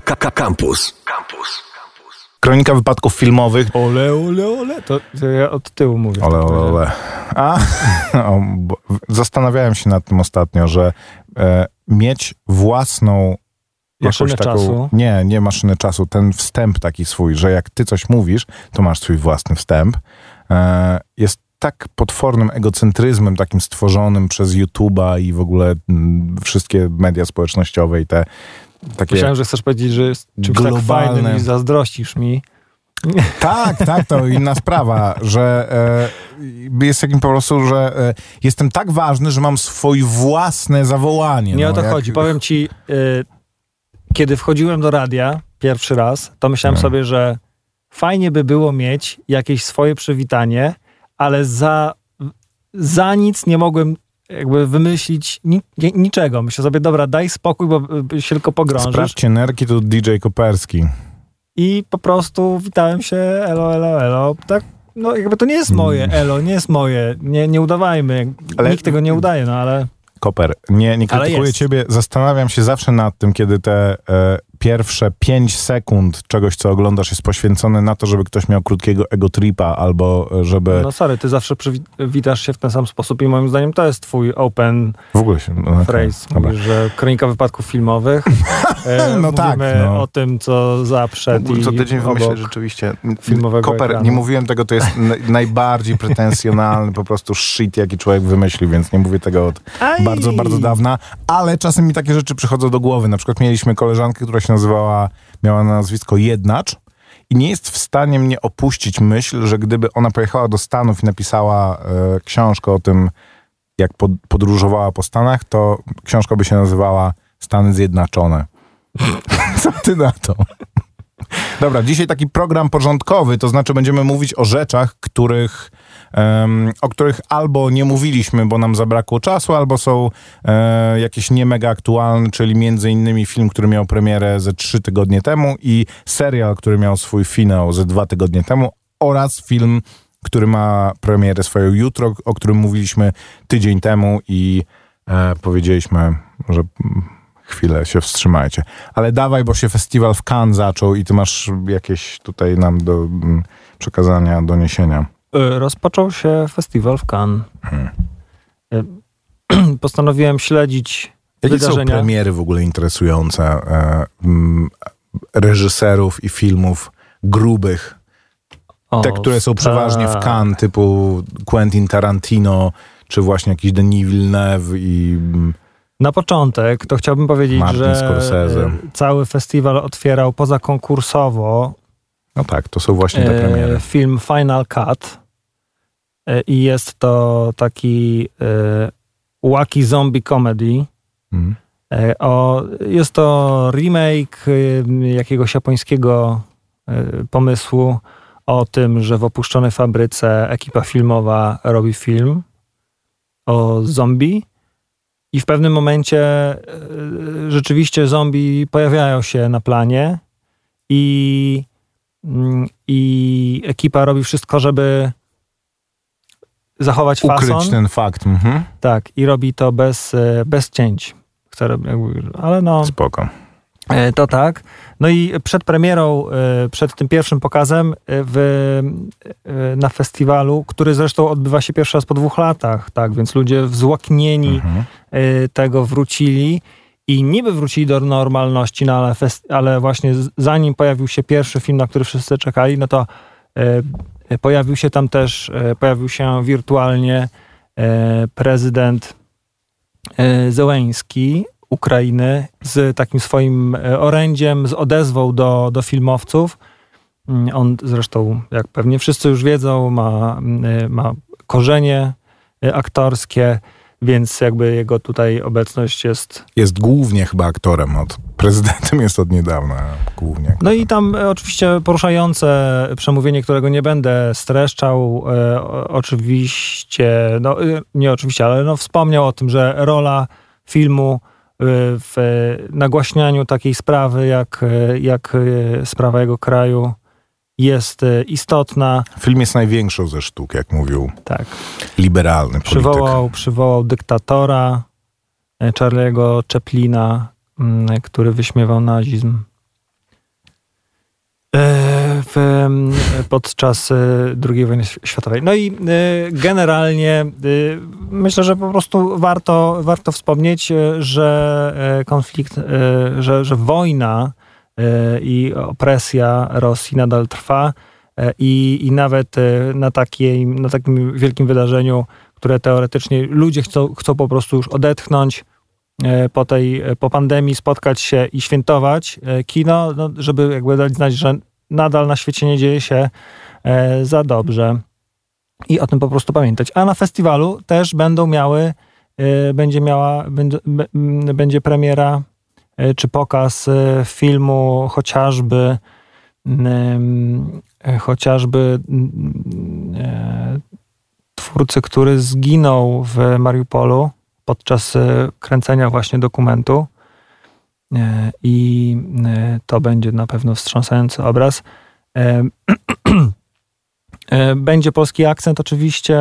Campus. Campus. Kronika wypadków filmowych. Ole, ole, ole. To, to ja od tyłu mówię. Ole, ole, ole. A, o, bo, zastanawiałem się nad tym ostatnio, że e, mieć własną Maszynę taką, czasu. Nie, nie maszynę czasu, ten wstęp taki swój, że jak ty coś mówisz, to masz swój własny wstęp. E, jest tak potwornym egocentryzmem takim stworzonym przez YouTube'a i w ogóle mm, wszystkie media społecznościowe i te takie... Myślałem, że chcesz powiedzieć, że jest czymś tak globalne. fajnym i zazdrościsz mi. Tak, tak, to inna sprawa, że e, jest takim po prostu, że e, jestem tak ważny, że mam swoje własne zawołanie. Nie no, o to jak- chodzi. Powiem ci, y, kiedy wchodziłem do radia pierwszy raz, to myślałem No. sobie, że fajnie by było mieć jakieś swoje przywitanie, ale za, za nic nie mogłem jakby wymyślić ni, ni- niczego. Myślę sobie, dobra, daj spokój, bo y, się tylko pogrążysz. Sprawdźcie nerki, to DJ Koperski. I po prostu witałem się, elo, elo, elo. Tak, no jakby to nie jest moje, elo, nie jest moje. Nie, nie udawajmy. Ale- Nikt tego nie udaje, no ale... Koper, nie, nie krytykuję ciebie, zastanawiam się zawsze nad tym, kiedy te e, pierwsze 5 sekund czegoś, co oglądasz jest poświęcone na to, żeby ktoś miał krótkiego egotripa albo e, żeby No sorry, ty zawsze przywitasz się w ten sam sposób i moim zdaniem to jest twój open w ogóle się... No, phrase. dobra. Mówisz, że kronika wypadków filmowych. E, No tak, mówimy no. o tym, co i co tydzień obok. wymyśleć rzeczywiście. filmowego Koper, ekranu. nie mówiłem tego, to jest najbardziej pretensjonalny po prostu shit, jaki człowiek wymyślił, więc nie mówię tego od Aj! bardzo, bardzo dawna, ale czasem mi takie rzeczy przychodzą do głowy. Na przykład mieliśmy koleżankę, która się nazywała, miała nazwisko Jednacz i nie jest w stanie mnie opuścić myśl, że gdyby ona pojechała do Stanów i napisała e, książkę o tym, jak pod, podróżowała po Stanach, to książka by się nazywała Stany Zjednoczone. Co ty na to? Dobra, dzisiaj taki program porządkowy, to znaczy będziemy mówić o rzeczach, których, em, o których albo nie mówiliśmy, bo nam zabrakło czasu, albo są e, jakieś nie mega aktualne, czyli między innymi film, który miał premierę ze trzy tygodnie temu i serial, który miał swój finał ze dwa tygodnie temu oraz film, który ma premierę swoją jutro, o którym mówiliśmy tydzień temu i e, powiedzieliśmy, że chwilę się wstrzymajcie. Ale dawaj, bo się festiwal w Cannes zaczął i ty masz jakieś tutaj nam do mm, przekazania, doniesienia. Y, Rozpoczął się festiwal w Cannes. Hmm. Y, Postanowiłem śledzić Jakie są wydarzenia. premiery w ogóle interesujące e, mm, reżyserów i filmów grubych? O, Te, które są przeważnie w tak. Cannes, typu Quentin Tarantino, czy właśnie jakiś Denis Villeneuve i... mm, Na początek to chciałbym powiedzieć, Martin że Scorsese. y, cały festiwal otwierał pozakonkursowo No tak, to są właśnie te e, premiery. film Final Cut E, i jest to taki e, wacky zombie comedy. Mm. E, O, jest to remake jakiegoś japońskiego pomysłu o tym, że w opuszczonej fabryce ekipa filmowa robi film o zombie i w pewnym momencie y, rzeczywiście zombie pojawiają się na planie i, mm, i ekipa robi wszystko, żeby zachować fason. Ukryć ten fakt. Mhm. Tak, i robi to bez, e, bez cięć. Jakby- ale no, Spoko. E, to tak. No i przed premierą, e, przed tym pierwszym pokazem e, w, na festiwalu, który zresztą odbywa się pierwszy raz po dwóch latach, tak, więc ludzie wzłaknieni Mhm. tego wrócili i niby wrócili do normalności, no ale, fest, ale właśnie zanim pojawił się pierwszy film, na który wszyscy czekali, no to pojawił się tam też, pojawił się wirtualnie prezydent Zełeński Ukrainy z takim swoim e, orędziem, z odezwą do, do filmowców. Mm, On zresztą, jak pewnie wszyscy już wiedzą, ma, mm, e, ma korzenie e, aktorskie, więc jakby jego tutaj obecność jest. Jest głównie chyba aktorem, od prezydentem jest od niedawna głównie. No i tam oczywiście poruszające przemówienie, którego nie będę streszczał, oczywiście, no nie oczywiście, ale no wspomniał o tym, że rola filmu w nagłaśnianiu takiej sprawy, jak, jak e, sprawa jego kraju jest e, istotna. Film jest największą ze sztuk, jak mówił Tak. liberalny polityk. Przywołał, przywołał dyktatora e, Charlie'ego Chaplina, mm, który wyśmiewał nazizm. W, podczas II wojny światowej. No i generalnie myślę, że po prostu warto, warto wspomnieć, że konflikt, że, że wojna i opresja Rosji nadal trwa i, i nawet na, takiej, na takim wielkim wydarzeniu, które teoretycznie ludzie chcą, chcą po prostu już odetchnąć, E, po tej, e, po pandemii spotkać się i świętować e, kino, no, żeby jakby dać znać, że nadal na świecie nie dzieje się za dobrze. I o tym po prostu pamiętać. A na festiwalu też będą miały, będzie miała, będzie premiera czy pokaz filmu chociażby chociażby twórcy, który zginął w Mariupolu, podczas e, kręcenia właśnie dokumentu e, i e, to będzie na pewno wstrząsający obraz. Będzie polski akcent, oczywiście,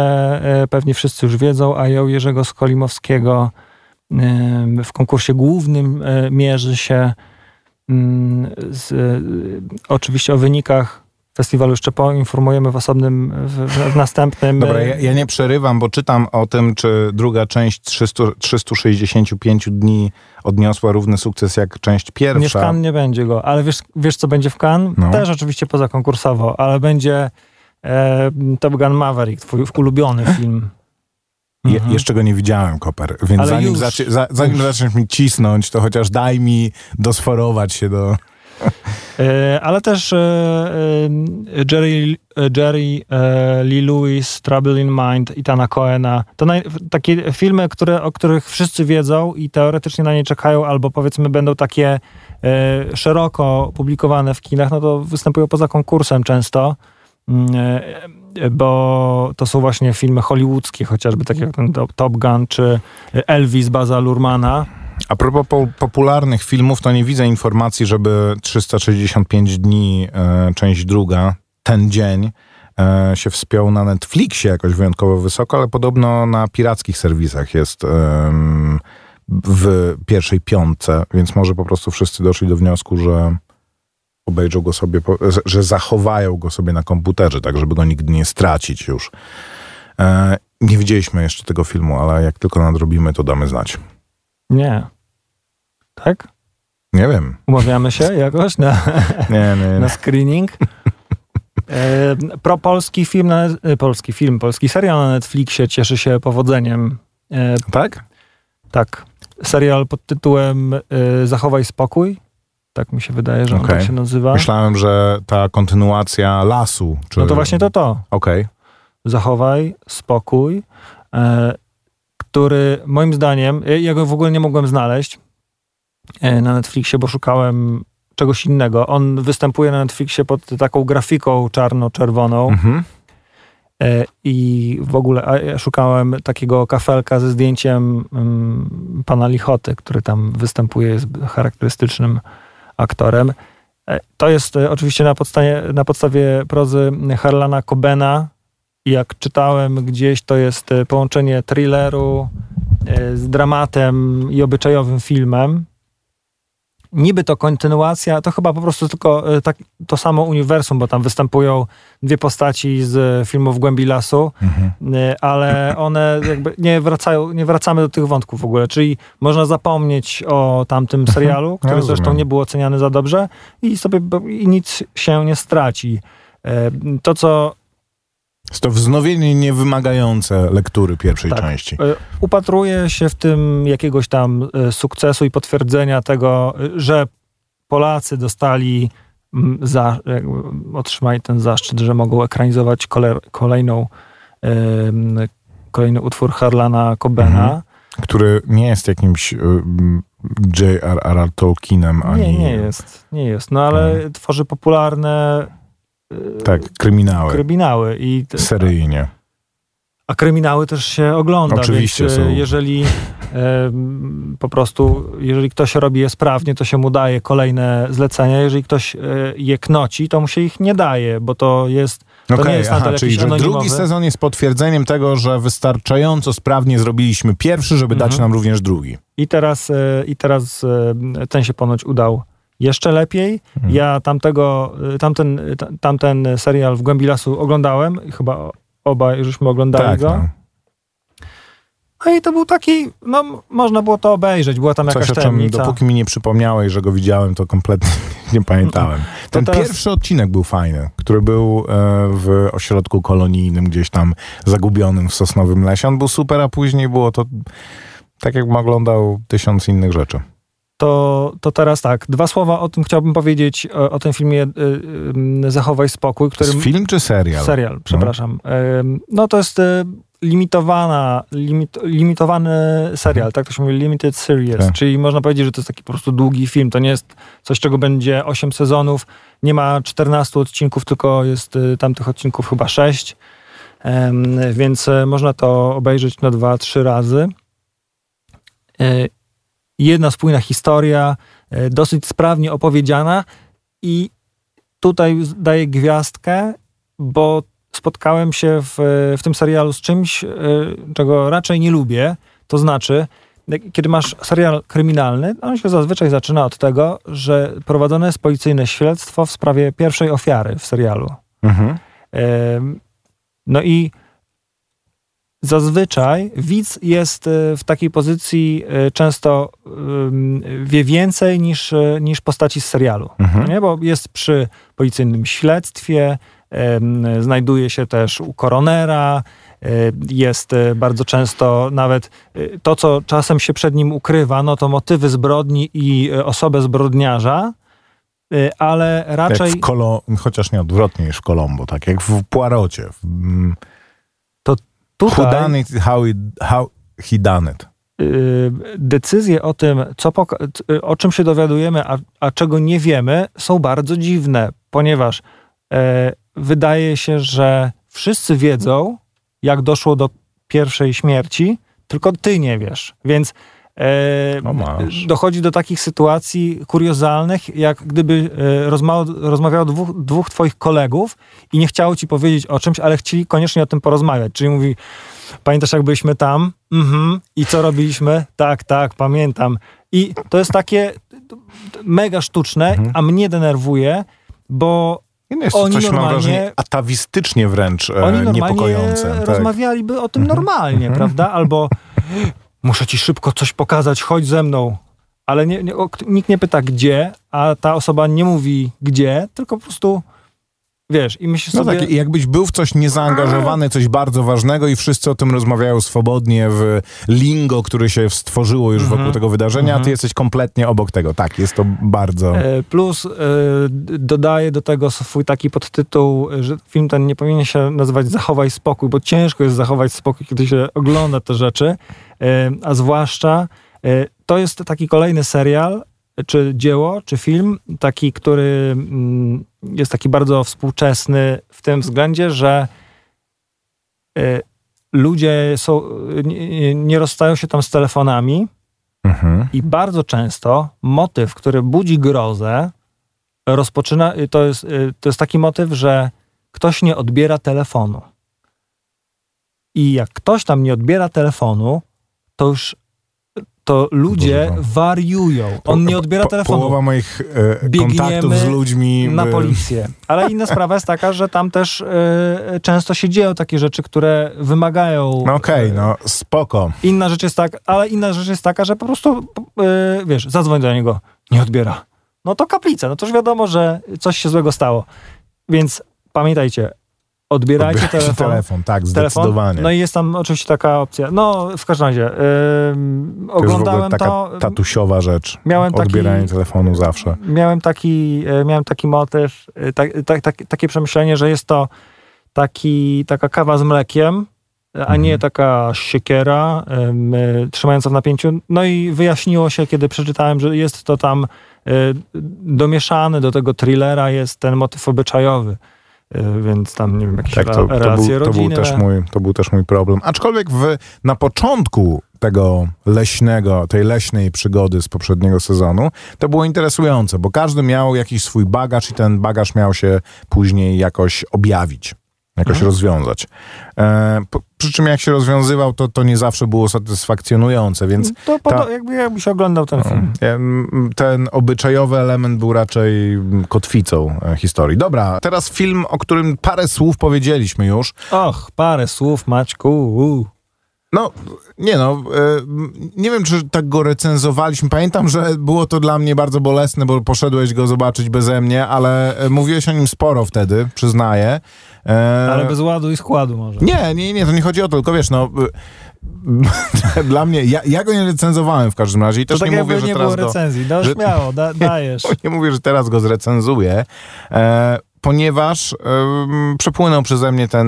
pewnie wszyscy już wiedzą, a ją Jerzego Skolimowskiego w konkursie głównym mierzy się mm, z, oczywiście o wynikach festiwalu jeszcze poinformujemy w osobnym, w, w następnym. Dobra, ja, ja, nie przerywam, bo czytam o tym, czy druga część 300, 365 dni odniosła równy sukces jak część pierwsza. Nie w Cannes nie będzie go, ale wiesz, wiesz co będzie w Cannes? No. Też oczywiście pozakonkursowo, ale będzie e, Top Gun Maverick, twój ulubiony film. Je, mhm. Jeszcze go nie widziałem, Koper, więc Ale zanim, zacznie, za, zanim zaczniesz mi cisnąć, to chociaż daj mi dosforować się do... E, ale też e, e, Jerry, Jerry Lee Lewis, Trouble in Mind, Itana Coena. To naj, takie filmy, które, o których wszyscy wiedzą i teoretycznie na nie czekają, albo powiedzmy będą takie szeroko publikowane w kinach, no to występują poza konkursem często mm, bo to są właśnie filmy hollywoodzkie, chociażby takie jak ten Top Gun czy Elvis Baza Lurmana. A propos po popularnych filmów, to nie widzę informacji, żeby 365 dni, e, część druga, ten dzień, e, się wspiął na Netflixie jakoś wyjątkowo wysoko, ale podobno na pirackich serwisach jest e, w pierwszej piątce, więc może po prostu wszyscy doszli do wniosku, że obejrzą go sobie, że zachowają go sobie na komputerze, tak żeby go nigdy nie stracić już. E, nie widzieliśmy jeszcze tego filmu, ale jak tylko nadrobimy, to damy znać. Nie. Tak? Nie wiem. Umawiamy się jakoś na, nie, nie, nie. na screening? E, pro polski film, na, e, polski film, polski serial na Netflixie cieszy się powodzeniem. E, tak? Tak. Serial pod tytułem e, Zachowaj spokój. Tak mi się wydaje, że okay. on tak się nazywa. Myślałem, że ta kontynuacja lasu. Czy... No to właśnie to to. Okej. Okay. Zachowaj spokój. Który moim zdaniem, ja go w ogóle nie mogłem znaleźć e, na Netflixie, bo szukałem czegoś innego. On występuje na Netflixie pod taką grafiką czarno-czerwoną. Mhm. E, I w ogóle ja szukałem takiego kafelka ze zdjęciem um, pana Lichoty, który tam występuje, jest charakterystycznym aktorem. E, to jest oczywiście na podstawie, na podstawie prozy Harlana Cobena, jak czytałem gdzieś, to jest e, połączenie thrilleru e, z dramatem i obyczajowym filmem. Niby to kontynuacja, to chyba po prostu tylko e, tak, to samo uniwersum, bo tam występują dwie postaci z filmów Głębi Lasu, mhm. ale one jakby nie wracają, nie wracamy do tych wątków w ogóle, czyli można zapomnieć o tamtym mhm. serialu, który ja zresztą nie był oceniany za dobrze i sobie i nic się nie straci. To, co jest to wznowienie niewymagające lektury pierwszej tak. części. E, upatruję się w tym jakiegoś tam e, sukcesu i potwierdzenia tego, że Polacy dostali za, otrzymali ten zaszczyt, że mogą ekranizować kole, kolejną, kolejny utwór Harlana Cobena. Mhm. Który nie jest jakimś J.R.R. Tolkienem ani... Nie, nie jest. Nie jest. No ale mhm. tworzy popularne tak, kryminały. Kryminały. I Seryjnie. A kryminały też się ogląda. Oczywiście więc, e, są. Jeżeli e, po prostu, jeżeli ktoś robi je sprawnie, to się mu daje kolejne zlecenia. Jeżeli ktoś e, je knoci, to mu się ich nie daje, bo to jest to okay, nie jest aha, czyli że drugi sezon jest potwierdzeniem tego, że wystarczająco sprawnie zrobiliśmy pierwszy, żeby mhm. dać nam również drugi. I teraz, e, i teraz ten się ponoć udał jeszcze lepiej. Mhm. Ja tamtego, y, tamten, y, ta- tamten serial w Głębi Lasu oglądałem. Chyba obaj żeśmy oglądali Tak, go. no. No i to był taki, no można było to obejrzeć, była tam Coś, jakaś o czym tajemnica. dopóki mi nie przypomniałeś, że go widziałem, to kompletnie nie pamiętałem. Ten teraz- pierwszy odcinek był fajny, który był e, w ośrodku kolonijnym, gdzieś tam zagubionym w Sosnowym Lesie. On był super, a później było to tak, jakbym oglądał tysiąc innych rzeczy. To, to teraz tak, dwa słowa o tym chciałbym powiedzieć, o, o tym filmie y, y, Zachowaj spokój, To który... jest film czy serial? Serial, przepraszam. Ym, No to jest y, limitowana, limit, limitowany serial, tak to się mówi, limited series, Tak. czyli można powiedzieć, że to jest taki po prostu długi film, to nie jest coś, czego będzie 8 sezonów, nie ma 14 odcinków, tylko jest y, tamtych odcinków chyba 6, Ym, więc y, można to obejrzeć na 2-3 razy. Jedna spójna historia, y, dosyć sprawnie opowiedziana i tutaj daję gwiazdkę, bo spotkałem się w, w tym serialu z czymś, y, czego raczej nie lubię. To znaczy, jak- kiedy masz serial kryminalny, on się zazwyczaj zaczyna od tego, że prowadzone jest policyjne śledztwo w sprawie pierwszej ofiary w serialu. Mhm. No i zazwyczaj widz jest y, w takiej pozycji y, często wie więcej niż, y, niż postaci z serialu. Mhm. Nie? Bo jest przy policyjnym śledztwie, znajduje się też u koronera, e, jest e, bardzo często nawet e, to, co czasem się przed nim ukrywa, no to motywy zbrodni i e, osobę zbrodniarza, e, ale raczej Jak w. Chociaż nie odwrotnie niż w Colombo, tak jak w Poirocie. W, mm, who tutaj done it, how, it, how he done it. y, decyzje o tym, co poka- c- o czym się dowiadujemy, a, a czego nie wiemy, są bardzo dziwne, ponieważ e, wydaje się, że wszyscy wiedzą, jak doszło do pierwszej śmierci, tylko ty nie wiesz. Więc No masz. dochodzi do takich sytuacji kuriozalnych, jak gdyby e, rozma- rozmawiało dwóch, dwóch twoich kolegów i nie chciało ci powiedzieć o czymś, ale chcieli koniecznie o tym porozmawiać. Czyli mówi, pamiętasz jak byliśmy tam? Mhm. I co robiliśmy? Tak, tak, pamiętam. I to jest takie mega sztuczne, Mhm. a mnie denerwuje, bo jest Oni coś, mam normalnie- wrażenie, atawistycznie wręcz e, oni normalnie niepokojące. Tak. rozmawialiby o tym Mhm. normalnie, Mhm. prawda? Albo muszę ci szybko coś pokazać, chodź ze mną. Ale nie, nie, nikt nie pyta gdzie, a ta osoba nie mówi gdzie, tylko po prostu wiesz, i myślisz No sobie... tak, i jakbyś był w coś niezaangażowany, coś bardzo ważnego i wszyscy o tym rozmawiają swobodnie w lingo, które się stworzyło już wokół tego wydarzenia, a ty Mhm. jesteś kompletnie obok tego. Tak, jest to bardzo... E, Plus e, dodaję do tego swój taki podtytuł, że film ten nie powinien się nazywać Zachowaj spokój, bo ciężko jest zachować spokój, kiedy się ogląda te rzeczy, E, a zwłaszcza e, to jest taki kolejny serial, czy dzieło, czy film, taki, który mm, jest taki bardzo współczesny w tym względzie, że e, ludzie są, nie, nie rozstają się tam z telefonami, Mhm. i bardzo często motyw, który budzi grozę, rozpoczyna, y, to jest, y, to jest taki motyw, że ktoś nie odbiera telefonu. I jak ktoś tam nie odbiera telefonu, to już to ludzie Boże, wariują. On nie odbiera telefonu. Połowa moich e, kontaktów z ludźmi... na e, policję. Ale inna sprawa jest taka, że tam też y, często się dzieją takie rzeczy, które wymagają. No okej, y, no spoko. Inna rzecz jest tak, ale inna rzecz jest taka, że po prostu, yy, wiesz, zadzwoń do niego, nie odbiera. No to kaplica, no to już wiadomo, że coś się złego stało. Więc pamiętajcie, odbierajcie Odbierajcie telefon. telefon, tak, telefon. zdecydowanie. No i jest tam oczywiście taka opcja. No, w każdym razie, yy, to jest w ogóle oglądałem taka to. tatusiowa rzecz. Miałem taki- Odbieranie telefonu zawsze. Miałem taki, e, miałem taki motyw, e, tak, tak, tak, takie przemyślenie, że jest to taki, taka kawa z mlekiem, a Mhm. nie taka siekiera e, trzymająca w napięciu. No i wyjaśniło się, kiedy przeczytałem, że jest to tam e, domieszany do tego thrillera, jest ten motyw obyczajowy. E, Więc tam, nie wiem, jakieś Tak, to, to, relacje był, to, był rodzinne. też mój, to był też mój problem. Aczkolwiek w, na początku tego leśnego, tej leśnej przygody z poprzedniego sezonu, to było interesujące, bo każdy miał jakiś swój bagaż i ten bagaż miał się później jakoś objawić. Jakoś Mhm. rozwiązać. E, po, przy czym jak się rozwiązywał, to, to nie zawsze było satysfakcjonujące, więc To podo- ta- jakby, jakbyś oglądał ten film. Em, Ten obyczajowy element był raczej mm, kotwicą e, historii. Dobra, teraz film, o którym parę słów powiedzieliśmy już. Och, parę słów, Maćku. No, nie no, e, nie wiem, czy tak go recenzowaliśmy. Pamiętam, że było to dla mnie bardzo bolesne, bo poszedłeś go zobaczyć beze mnie, ale e, mówiłeś o nim sporo wtedy, przyznaję. E, Ale bez ładu i składu może. Nie, nie, nie, to nie chodzi o to, tylko wiesz, no... Dla mnie, ja, ja go nie recenzowałem w każdym razie i To też tak nie mówię, że nie teraz było go... recenzji. No że- śmiało, da, dajesz. Nie mówię, że teraz go zrecenzuję, e, ponieważ przepłynął przeze mnie ten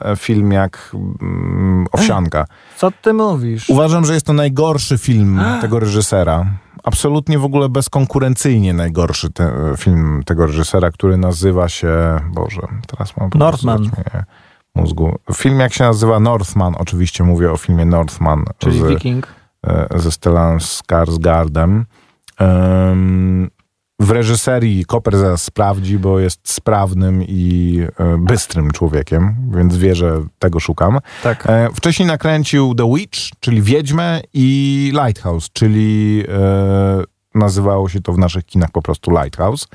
e, film jak mm, owsianka. Co ty mówisz? Uważam, że jest to najgorszy film tego reżysera. Absolutnie w ogóle bezkonkurencyjnie najgorszy te, film tego reżysera, który nazywa się. Boże, teraz mam. Northman. Mózgu. Film jak się nazywa Northman, oczywiście mówię o filmie Northman Czyli z, Viking. e, ze Stellan Skarsgardem. Em, w reżyserii Koper sprawdzi, bo jest sprawnym i e, bystrym człowiekiem, więc wie, że tego szukam. Tak. E, wcześniej nakręcił The Witch, czyli Wiedźmę i Lighthouse, czyli e, nazywało się to w naszych kinach po prostu Lighthouse.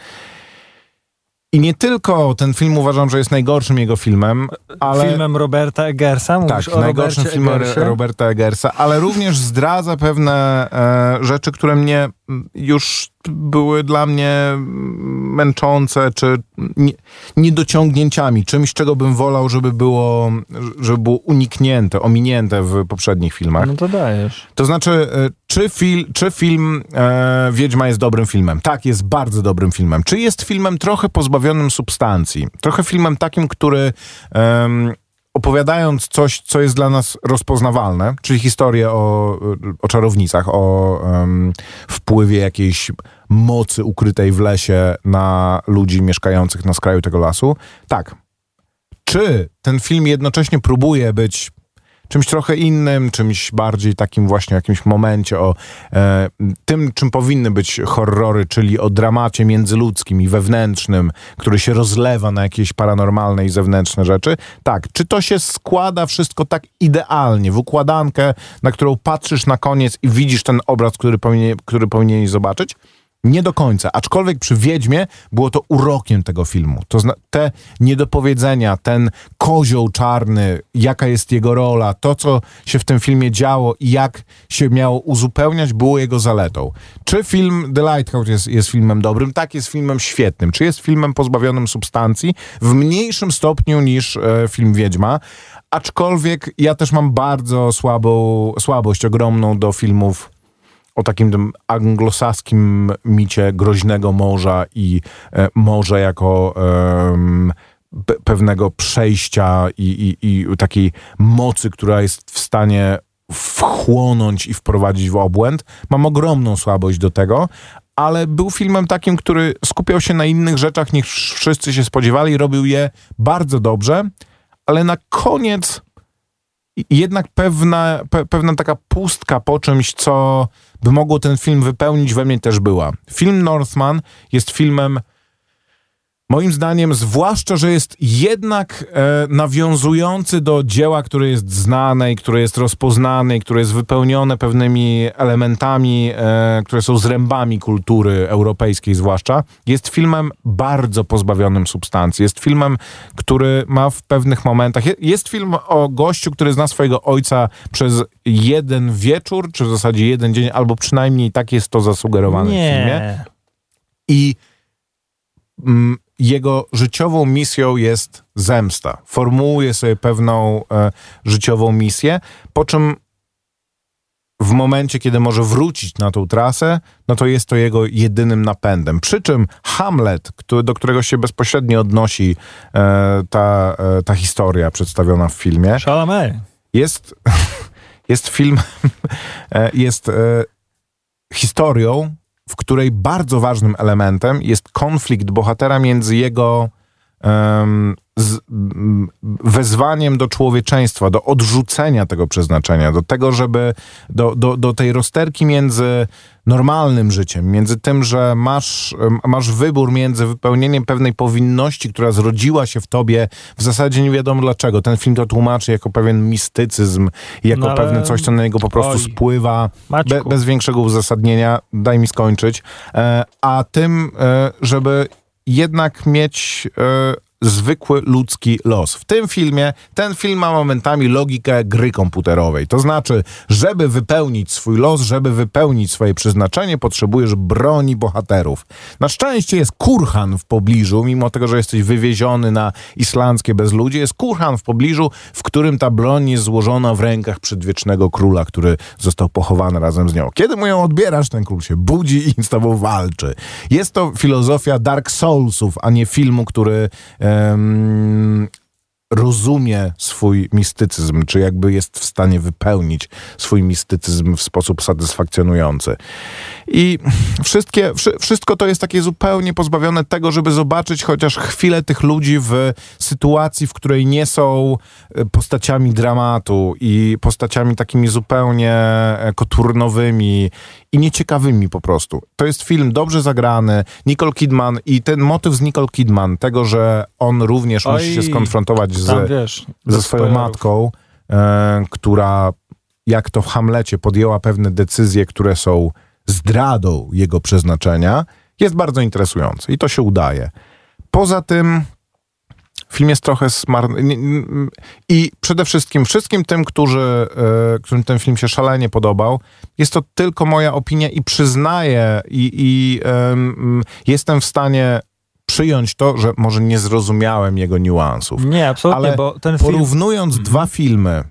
I nie tylko ten film uważam, że jest najgorszym jego filmem, ale... Filmem Roberta Eggersa. Mówisz Tak, najgorszym Robercie filmem Eggersie? Roberta Eggersa, ale również zdradza pewne e, rzeczy, które mnie już były dla mnie męczące, czy nie, niedociągnięciami, czymś, czego bym wolał, żeby było, żeby było uniknięte, ominięte w poprzednich filmach. No to dajesz. To znaczy, e, czy, fil, czy film e, Wiedźma jest dobrym filmem? Tak, jest bardzo dobrym filmem. Czy jest filmem trochę pozbawionym substancji? Trochę filmem takim, który em, opowiadając coś, co jest dla nas rozpoznawalne, czyli historię o, o czarownicach, o em, wpływie jakiejś mocy ukrytej w lesie na ludzi mieszkających na skraju tego lasu. Tak. Czy ten film jednocześnie próbuje być czymś trochę innym, czymś bardziej takim właśnie jakimś momencie o e, tym, czym powinny być horrory, czyli o dramacie międzyludzkim i wewnętrznym, który się rozlewa na jakieś paranormalne i zewnętrzne rzeczy. Tak, czy to się składa wszystko tak idealnie w układankę, na którą patrzysz na koniec i widzisz ten obraz, który, powinien, który powinieneś zobaczyć? Nie do końca, aczkolwiek przy Wiedźmie było to urokiem tego filmu. To te niedopowiedzenia, ten kozioł czarny, jaka jest jego rola, to co się w tym filmie działo i jak się miało uzupełniać, było jego zaletą. Czy film The Lighthouse jest, jest filmem dobrym? Tak, jest filmem świetnym. Czy jest filmem pozbawionym substancji? W mniejszym stopniu niż e, film Wiedźma. Aczkolwiek ja też mam bardzo słabą, słabość ogromną do filmów o takim anglosaskim micie groźnego morza i e, morze jako pe- pewnego przejścia i, i, i takiej mocy, która jest w stanie wchłonąć i wprowadzić w obłęd. Mam ogromną słabość do tego, ale był filmem takim, który skupiał się na innych rzeczach niż wszyscy się spodziewali, robił je bardzo dobrze, ale na koniec jednak pewna, pe, pewna taka pustka po czymś, co by mogło ten film wypełnić, we mnie też była. Film Northman jest filmem, moim zdaniem, zwłaszcza, że jest jednak e, nawiązujący do dzieła, które jest znane i które jest rozpoznane i które jest wypełnione pewnymi elementami, e, które są zrębami kultury europejskiej zwłaszcza, jest filmem bardzo pozbawionym substancji. Jest filmem, który ma w pewnych momentach... je- Jest film o gościu, który zna swojego ojca przez jeden wieczór, czy w zasadzie jeden dzień, albo przynajmniej tak jest to zasugerowane w filmie Nie. i mm, jego życiową misją jest zemsta. Formułuje sobie pewną e, życiową misję, po czym w momencie, kiedy może wrócić na tą trasę, no to jest to jego jedynym napędem. Przy czym Hamlet, który, do którego się bezpośrednio odnosi e, ta, e, ta historia przedstawiona w filmie, Chalamet. jest, jest film, e, jest e, historią, w której bardzo ważnym elementem jest konflikt bohatera między jego em, z wezwaniem do człowieczeństwa, do odrzucenia tego przeznaczenia, do tego, żeby do, do, do tej rozterki między normalnym życiem, między tym, że masz, masz wybór między wypełnieniem pewnej powinności, która zrodziła się w tobie, w zasadzie nie wiadomo dlaczego. Ten film to tłumaczy jako pewien mistycyzm, jako no pewne coś, co na niego po prostu oj, spływa, be, bez większego uzasadnienia, daj mi skończyć, e, a tym, e, żeby jednak mieć e, zwykły ludzki los. W tym filmie, ten film ma momentami logikę gry komputerowej. To znaczy, żeby wypełnić swój los, żeby wypełnić swoje przeznaczenie, potrzebujesz broni bohaterów. Na szczęście jest kurhan w pobliżu, mimo tego, że jesteś wywieziony na islandzkie bezludzie, jest kurhan w pobliżu, w którym ta broń jest złożona w rękach przedwiecznego króla, który został pochowany razem z nią. Kiedy mu ją odbierasz, ten król się budzi i z tobą walczy. Jest to filozofia Dark Soulsów, a nie filmu, który e, Um, rozumie swój mistycyzm, czy jakby jest w stanie wypełnić swój mistycyzm w sposób satysfakcjonujący. I wszystkie, wszystko to jest takie zupełnie pozbawione tego, żeby zobaczyć chociaż chwilę tych ludzi w sytuacji, w której nie są e, postaciami dramatu i postaciami takimi zupełnie e, koturnowymi i nieciekawymi po prostu. To jest film dobrze zagrany, Nicole Kidman i ten motyw z Nicole Kidman, tego, że on również Oj, musi się skonfrontować z, wiesz, ze swoją matką, e, która jak to w Hamlecie podjęła pewne decyzje, które są zdradą jego przeznaczenia, jest bardzo interesujący i to się udaje. Poza tym film jest trochę smarny. I przede wszystkim wszystkim tym, którzy, e, którym ten film się szalenie podobał, jest to tylko moja opinia i przyznaję i, i um, jestem w stanie przyjąć to, że może nie zrozumiałem jego niuansów. Nie, absolutnie, ale bo ten film... porównując mhm. dwa filmy,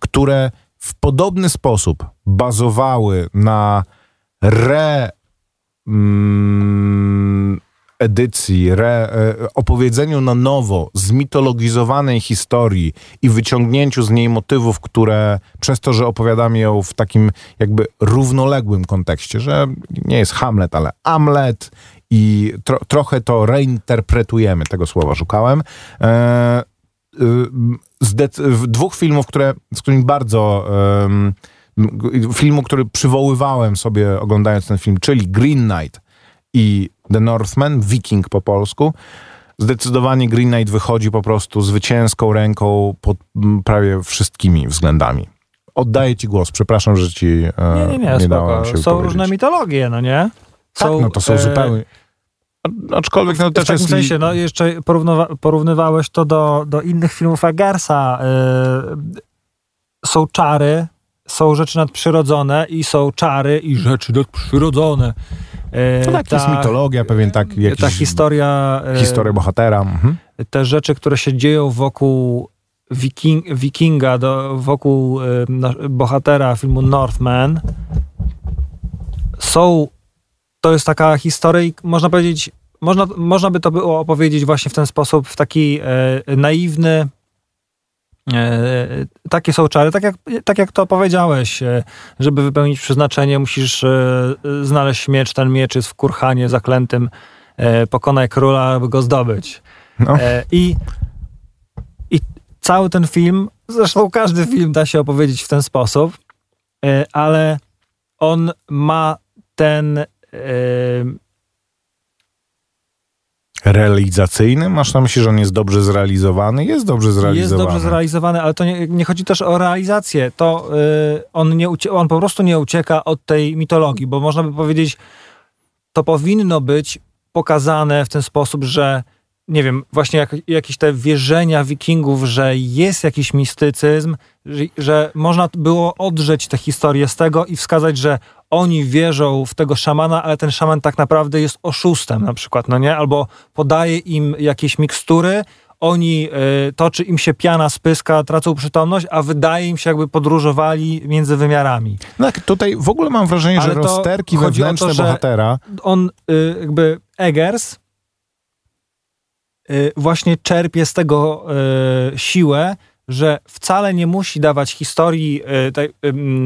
które w podobny sposób bazowały na re mm, edycji, re, e, opowiedzeniu na nowo zmitologizowanej historii i wyciągnięciu z niej motywów, które przez to, że opowiadamy ją w takim jakby równoległym kontekście, że nie jest Hamlet, ale Amlet i tro, trochę to reinterpretujemy, tego słowa szukałem. E, y, dwóch filmów, które, z którymi bardzo filmu, który przywoływałem sobie oglądając ten film, czyli Green Knight i The Northman, Viking po polsku. Zdecydowanie Green Knight wychodzi po prostu zwycięską ręką pod prawie wszystkimi względami. Oddaję ci głos, przepraszam, że ci e, nie, nie, nie, nie dałem się Są różne mitologie, no nie? Tak, są, tak, no to są e... zupełnie... Aczkolwiek no, też w takim jest... sensie, no jeszcze porównywałeś to do, do innych filmów Eggersa. Yy, są czary, są rzeczy nadprzyrodzone i są czary i rzeczy nadprzyrodzone. E, no tak, ta, jest mitologia, pewien tak jakiś, Ta historia... E, historia bohatera. Mhm. Te rzeczy, które się dzieją wokół wiking, wikinga, do, wokół e, bohatera filmu Northman są... To jest taka historia, można powiedzieć, można, można by to było opowiedzieć właśnie w ten sposób, w taki e, naiwny, E, takie są czary, tak jak, tak jak to powiedziałeś, e, żeby wypełnić przeznaczenie musisz e, znaleźć miecz, ten miecz jest w kurhanie zaklętym, pokonaj króla, aby go zdobyć. No. I, I cały ten film, zresztą każdy film da się opowiedzieć w ten sposób, ale on ma ten realizacyjny? Masz na myśli, że on jest dobrze zrealizowany? Jest dobrze zrealizowany. Jest dobrze zrealizowany, ale to nie, nie chodzi też o realizację. To yy, on, nie on po prostu nie ucieka od tej mitologii, bo można by powiedzieć, to powinno być pokazane w ten sposób, że nie wiem, właśnie jak, jakieś te wierzenia wikingów, że jest jakiś mistycyzm, że, że można było odrzeć tę historię z tego i wskazać, że oni wierzą w tego szamana, ale ten szaman tak naprawdę jest oszustem na przykład, no nie? Albo podaje im jakieś mikstury, oni, y, toczy im się piana z pyska, tracą przytomność, a wydaje im się jakby podróżowali między wymiarami. No tak, tutaj w ogóle mam wrażenie, ale że rozterki wewnętrzne to, bohatera... On y, jakby, Eggers właśnie czerpie z tego y, siłę, że wcale nie musi dawać historii,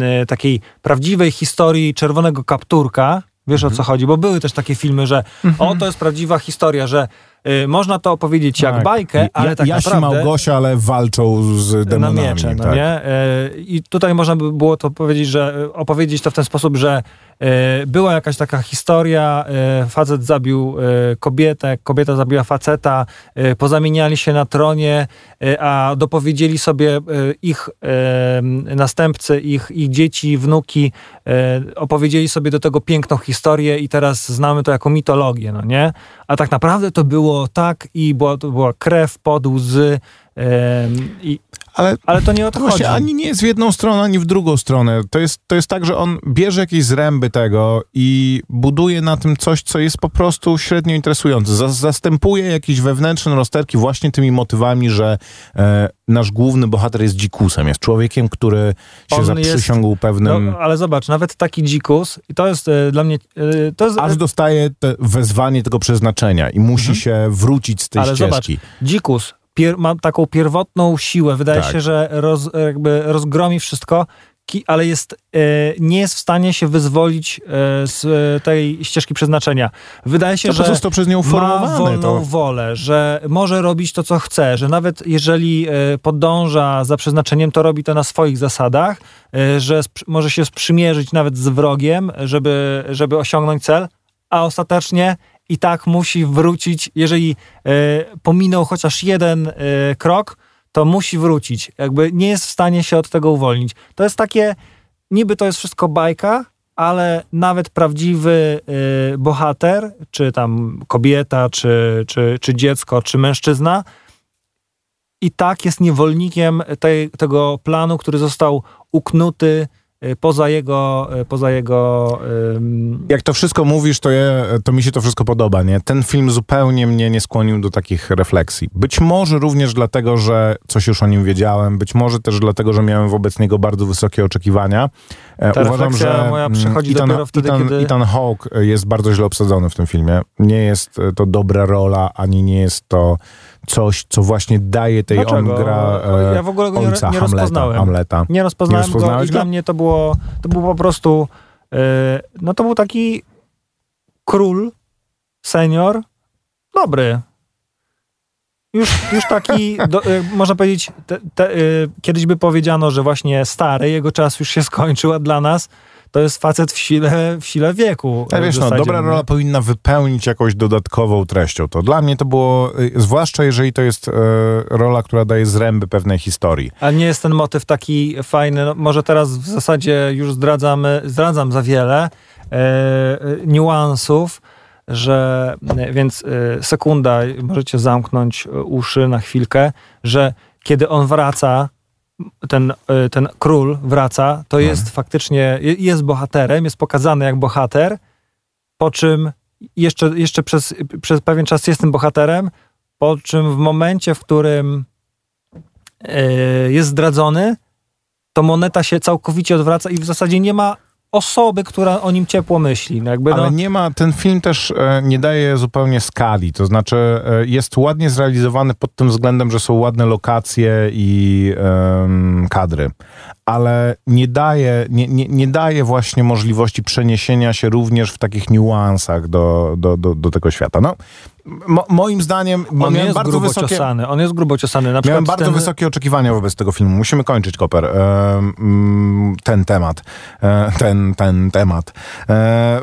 e, takiej prawdziwej historii czerwonego kapturka. Wiesz mhm. o co chodzi? Bo były też takie filmy, że mhm. o, to jest prawdziwa historia, że y, można to opowiedzieć jak Tak. bajkę, ale Ja- tak Jasi naprawdę... Małgosia, ale walczą z na demonami. miecze, no tak. nie? E, I tutaj można by było to powiedzieć, że opowiedzieć to w ten sposób, że była jakaś taka historia, e, facet zabił e, kobietę, kobieta zabiła faceta, e, pozamieniali się na tronie, e, a dopowiedzieli sobie e, ich e, następcy, ich, ich dzieci, wnuki, e, opowiedzieli sobie do tego piękną historię i teraz znamy to jako mitologię, no nie? A tak naprawdę to było tak i była, to była krew, pot, łzy, i, Ale ale to nie o to chodzi. ani nie jest w jedną stronę, ani w drugą stronę. To jest, to jest tak, że on bierze jakieś zręby tego i buduje na tym coś, co jest po prostu średnio interesujące. Zas- Zastępuje jakieś wewnętrzne rozterki właśnie tymi motywami, że e, nasz główny bohater jest dzikusem, jest człowiekiem, który się On zaprzysiągł pewnym... No, ale zobacz, nawet taki dzikus, i to jest e, dla mnie, e, to jest, Aż dostaje wezwanie tego przeznaczenia i musi się wrócić z tej Mhm. ale zobacz, ścieżki. dzikus pier, ma taką pierwotną siłę, wydaje Tak. się, że roz, jakby rozgromi wszystko, ale jest, e, nie jest w stanie się wyzwolić e, z e, tej ścieżki przeznaczenia. Wydaje się, To że został przez nią ma uformowany. wolną To... wolę, że może robić to, co chce, że nawet jeżeli podąża za przeznaczeniem, to robi to na swoich zasadach, że może się sprzymierzyć nawet z wrogiem, żeby, żeby osiągnąć cel, a ostatecznie i tak musi wrócić, jeżeli e, pominął chociaż jeden e, krok, to musi wrócić. Jakby nie jest w stanie się od tego uwolnić. To jest takie, niby to jest wszystko bajka, ale nawet prawdziwy y, bohater, czy tam kobieta, czy, czy, czy dziecko, czy mężczyzna, i tak jest niewolnikiem tej, tego planu, który został uknuty poza jego, y, poza jego Jak to wszystko mówisz, to, je, to mi się to wszystko podoba, nie? Ten film zupełnie mnie nie skłonił do takich refleksji. Być może również dlatego, że coś już o nim wiedziałem, być może też dlatego, że miałem wobec niego bardzo wysokie oczekiwania. E, Ta refleksja moja mm, przychodzi Ethan, dopiero wtedy, Ethan, kiedy- Ethan Hawke jest bardzo źle obsadzony w tym filmie. Nie jest e, to dobra rola, ani nie jest to coś, co właśnie daje tej Dlaczego? gra e, Ja w ogóle go nie- ojca nie rozpoznałem. Hamleta. Nie rozpoznałem Nie go i go? dla mnie to było, to był po prostu, e, no to był taki król, senior, dobry. Już, już taki, do, e, można powiedzieć, te, te, e, kiedyś by powiedziano, że właśnie stary, jego czas już się skończył, a dla nas to jest facet w sile, w sile wieku. Ale wiesz, no, dobra rola powinna wypełnić jakąś dodatkową treścią. To dla mnie to było, y, zwłaszcza jeżeli to jest e, rola, która daje zręby pewnej historii. Ale nie jest ten motyw taki fajny. No, może teraz w zasadzie już zdradzamy, zdradzam za wiele e, e, niuansów, że e, więc e, sekunda, możecie zamknąć e, uszy na chwilkę, że kiedy on wraca, ten, e, ten król wraca, to jest faktycznie, je- jest bohaterem, jest pokazany jak bohater, po czym jeszcze, jeszcze przez, przez pewien czas jest tym bohaterem, po czym w momencie, w którym e, jest zdradzony, to moneta się całkowicie odwraca i w zasadzie nie ma osoby, która o nim ciepło myśli. No jakby Ale no, nie ma, ten film też e, nie daje zupełnie skali, to znaczy e, jest ładnie zrealizowany pod tym względem, że są ładne lokacje i em, kadry, ale nie daje, nie, nie, nie daje właśnie możliwości przeniesienia się również w takich niuansach do, do, do, do tego świata. No, mo, moim zdaniem, on jest bardzo grubo wysokie... ciosany. On jest grubo ciosany. Na Miałem bardzo ten, wysokie oczekiwania wobec tego filmu. Musimy kończyć, Koper, e, mm, ten temat. E, ten, ten temat. E,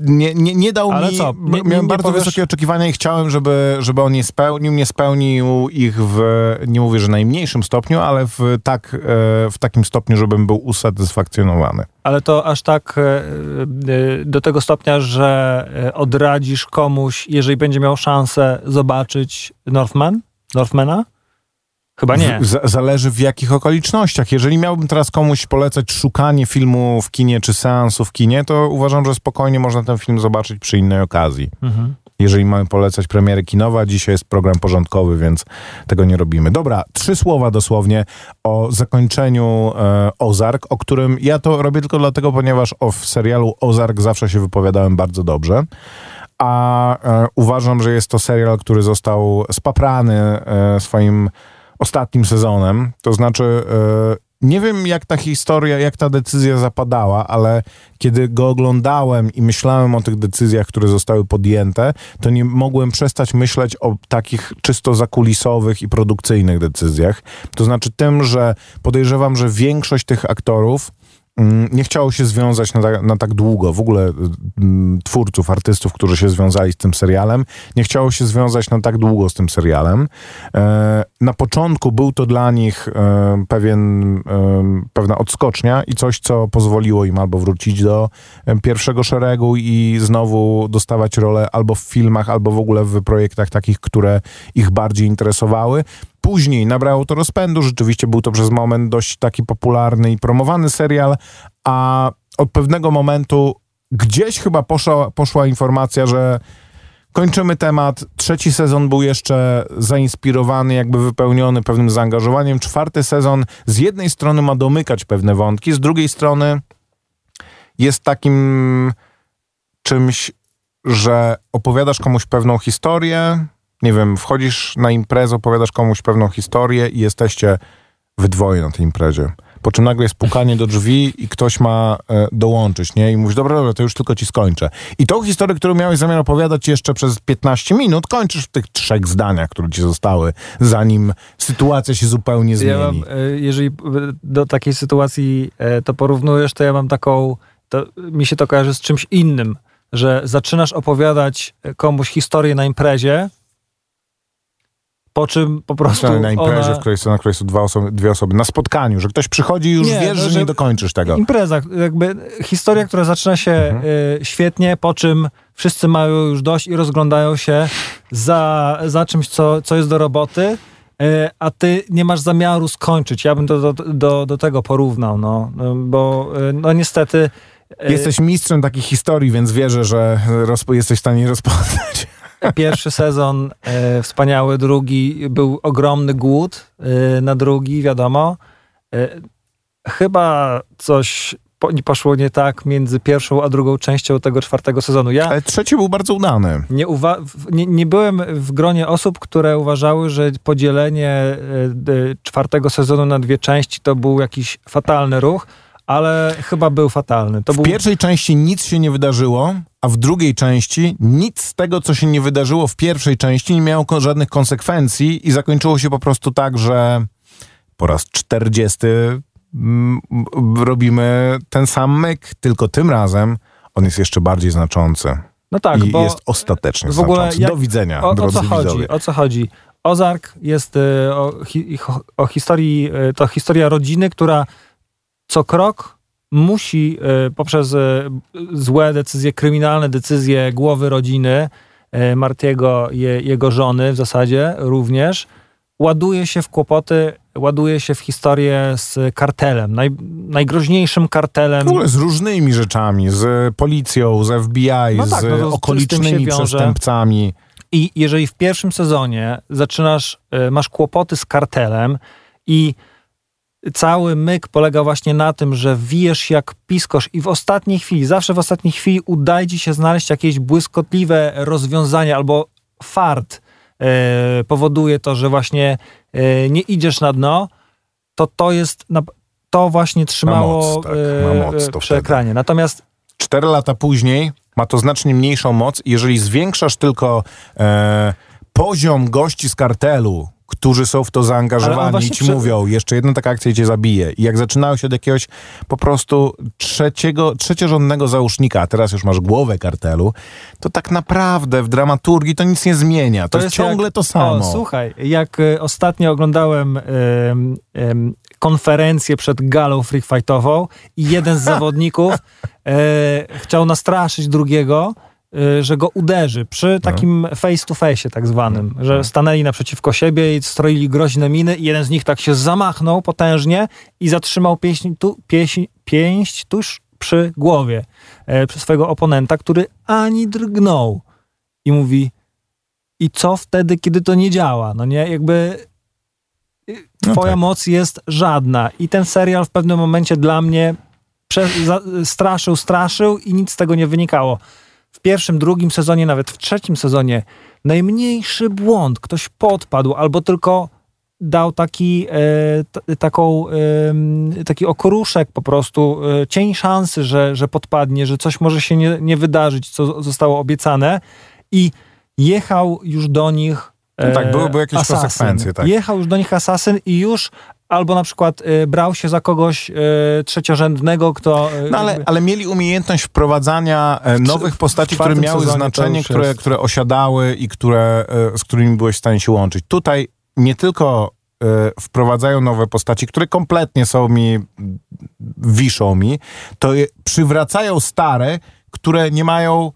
nie, nie, nie dał Ale mi... co? Nie- nie- miałem nie bardzo powiesz- wysokie oczekiwania i chciałem, żeby, żeby on je spełnił. Nie spełnił ich w, nie mówię, że najmniejszym stopniu, ale w, tak, w takim stopniu, żebym był usatysfakcjonowany. Ale to aż tak do tego stopnia, że odradzisz komuś, jeżeli będzie miał szansę zobaczyć Northman? Northmana? Chyba nie. Z- zależy w jakich okolicznościach. Jeżeli miałbym teraz komuś polecać szukanie filmu w kinie czy seansu w kinie, to uważam, że spokojnie można ten film zobaczyć przy innej okazji. Mhm. Jeżeli mamy polecać premiery kinowe, a dzisiaj jest program porządkowy, więc tego nie robimy. Dobra, trzy słowa dosłownie o zakończeniu e, Ozark, o którym ja to robię tylko dlatego, ponieważ o w serialu Ozark zawsze się wypowiadałem bardzo dobrze. A e, uważam, że jest to serial, który został spaprany e, swoim ostatnim sezonem. To znaczy, e, nie wiem, jak ta historia, jak ta decyzja zapadała, ale kiedy go oglądałem i myślałem o tych decyzjach, które zostały podjęte, to nie mogłem przestać myśleć o takich czysto zakulisowych i produkcyjnych decyzjach. To znaczy tym, że podejrzewam, że większość tych aktorów nie chciało się związać na, ta, na, tak długo. W ogóle mm, twórców, artystów, którzy się związali z tym serialem, nie chciało się związać na tak długo z tym serialem. E, na początku był to dla nich e, pewien, e, pewna odskocznia i coś, co pozwoliło im albo wrócić do pierwszego szeregu i znowu dostawać rolę albo w filmach, albo w ogóle w projektach takich, które ich bardziej interesowały. Później nabrało to rozpędu, rzeczywiście był to przez moment dość taki popularny i promowany serial, a od pewnego momentu gdzieś chyba poszła, poszła informacja, że kończymy temat. Trzeci sezon był jeszcze zainspirowany, jakby wypełniony pewnym zaangażowaniem. Czwarty sezon z jednej strony ma domykać pewne wątki, z drugiej strony jest takim czymś, że opowiadasz komuś pewną historię, nie wiem, wchodzisz na imprezę, opowiadasz komuś pewną historię i jesteście we dwoje na tej imprezie. Po czym nagle jest pukanie do drzwi i ktoś ma e, dołączyć, nie? I mówisz, dobra, dobra, to już tylko ci skończę. I tą historię, którą miałeś zamiar opowiadać jeszcze przez 15 minut, kończysz w tych trzech zdaniach, które ci zostały, zanim sytuacja się zupełnie zmieni. Ja mam, e, jeżeli do takiej sytuacji e, to porównujesz, to ja mam taką, mi się to kojarzy z czymś innym, że zaczynasz opowiadać komuś historię na imprezie, po czym po prostu. Na imprezie, ona... w której są, na której są dwa osoby, dwie osoby, na spotkaniu, że ktoś przychodzi i już nie, wiesz, no, że nie dokończysz tego. Impreza, jakby historia, która zaczyna się mhm. y, świetnie, po czym wszyscy mają już dość i rozglądają się za, za czymś, co, co jest do roboty, y, a ty nie masz zamiaru skończyć. Ja bym to do, do, do tego porównał, no, bo y, no niestety. Jesteś mistrzem takich historii, więc wierzę, że jesteś w stanie rozpoznać. Pierwszy sezon e, wspaniały, drugi był ogromny głód e, na drugi, wiadomo. E, chyba coś po, nie poszło nie tak między pierwszą a drugą częścią tego czwartego sezonu. Ja Ale trzeci był bardzo udany. Nie, nie, nie, byłem w gronie osób, które uważały, że podzielenie e, czwartego sezonu na dwie części to był jakiś fatalny ruch ale chyba był fatalny. To w był... pierwszej części nic się nie wydarzyło, a w drugiej części nic z tego, co się nie wydarzyło w pierwszej części, nie miało żadnych konsekwencji i zakończyło się po prostu tak, że po raz czterdziesty mm, robimy ten sam myk, tylko tym razem on jest jeszcze bardziej znaczący. No tak, I bo jest ostatecznie w ogóle znaczący. Jak, Do widzenia, o, drodzy o co chodzi? O co chodzi? Ozark jest y, o, o historii, y, to historia rodziny, która co krok musi e, poprzez e, złe decyzje, kryminalne decyzje głowy rodziny, e, Martiego, je, jego żony w zasadzie również, ładuje się w kłopoty, ładuje się w historię z kartelem, naj, najgroźniejszym kartelem. W ogóle z różnymi rzeczami, z policją, z FBI, no tak, z no okolicznymi z przestępcami. I jeżeli w pierwszym sezonie zaczynasz, masz kłopoty z kartelem i cały myk polega właśnie na tym, że wijesz jak piskosz i w ostatniej chwili, zawsze w ostatniej chwili udaje ci się znaleźć jakieś błyskotliwe rozwiązanie albo fart e, powoduje to, że właśnie e, nie idziesz na dno, to to jest, to właśnie trzymało moc, tak, e, moc przy ekranie. Natomiast cztery lata później ma to znacznie mniejszą moc. Jeżeli zwiększasz tylko e, poziom gości z kartelu, którzy są w to zaangażowani i ci przy... mówią, jeszcze jedna taka akcja cię zabije. I jak zaczynają się od jakiegoś po prostu trzeciego, trzeciorzędnego załóżnika, a teraz już masz głowę kartelu, to tak naprawdę w dramaturgii to nic nie zmienia. To, to jest, jest, ciągle jak, to samo. O, słuchaj, jak y, ostatnio oglądałem y, y, konferencję przed galą free fightową i jeden z zawodników e, chciał nastraszyć drugiego, że go uderzy przy takim no. face to face tak zwanym, no. że no. stanęli naprzeciwko siebie i stroili groźne miny i jeden z nich tak się zamachnął potężnie i zatrzymał pięść, tu, pięść, pięść tuż przy głowie e, swojego oponenta, który ani drgnął i mówi i co wtedy, kiedy to nie działa? No nie, jakby y, twoja no tak. moc jest żadna i ten serial w pewnym momencie dla mnie prze, za, straszył, straszył i nic z tego nie wynikało w pierwszym, drugim sezonie, nawet w trzecim sezonie najmniejszy błąd, ktoś podpadł albo tylko dał taki, e, taką, e, taki okruszek po prostu, e, cień szansy, że, że podpadnie, że coś może się nie, nie wydarzyć, co zostało obiecane i jechał już do nich No tak, były, były jakieś asasyn. konsekwencje. Tak. Jechał już do nich asasyn i już albo na przykład e, brał się za kogoś e, trzeciorzędnego, kto... e, No ale, jakby- ale mieli umiejętność wprowadzania e, nowych postaci, które miały znaczenie, które, które osiadały i które, e, z którymi byłeś w stanie się łączyć. Tutaj nie tylko e, wprowadzają nowe postaci, które kompletnie są mi, wiszą mi, to przywracają stare, które nie mają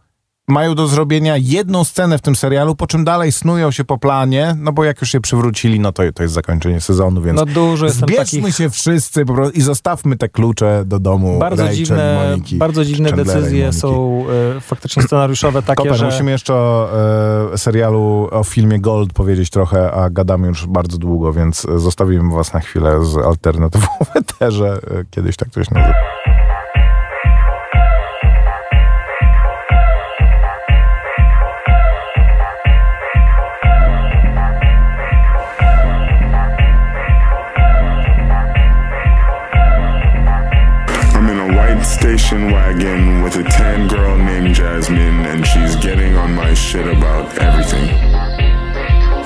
mają do zrobienia jedną scenę w tym serialu, po czym dalej snują się po planie, no bo jak już się przywrócili, no to, to jest zakończenie sezonu, więc No dużo Zbierzmy takich się wszyscy i zostawmy te klucze do domu bardzo Rachel, dziwne, Moniki. bardzo dziwne Chandlera decyzje są e, faktycznie scenariuszowe takie, Koper, że... musimy jeszcze o e, serialu, o filmie Gold powiedzieć trochę, a gadamy już bardzo długo, więc zostawimy was na chwilę z alternatywą w eterze. E, Kiedyś tak ktoś nazywa. Station wagon with a tan girl named Jasmine, and she's getting on my shit about everything.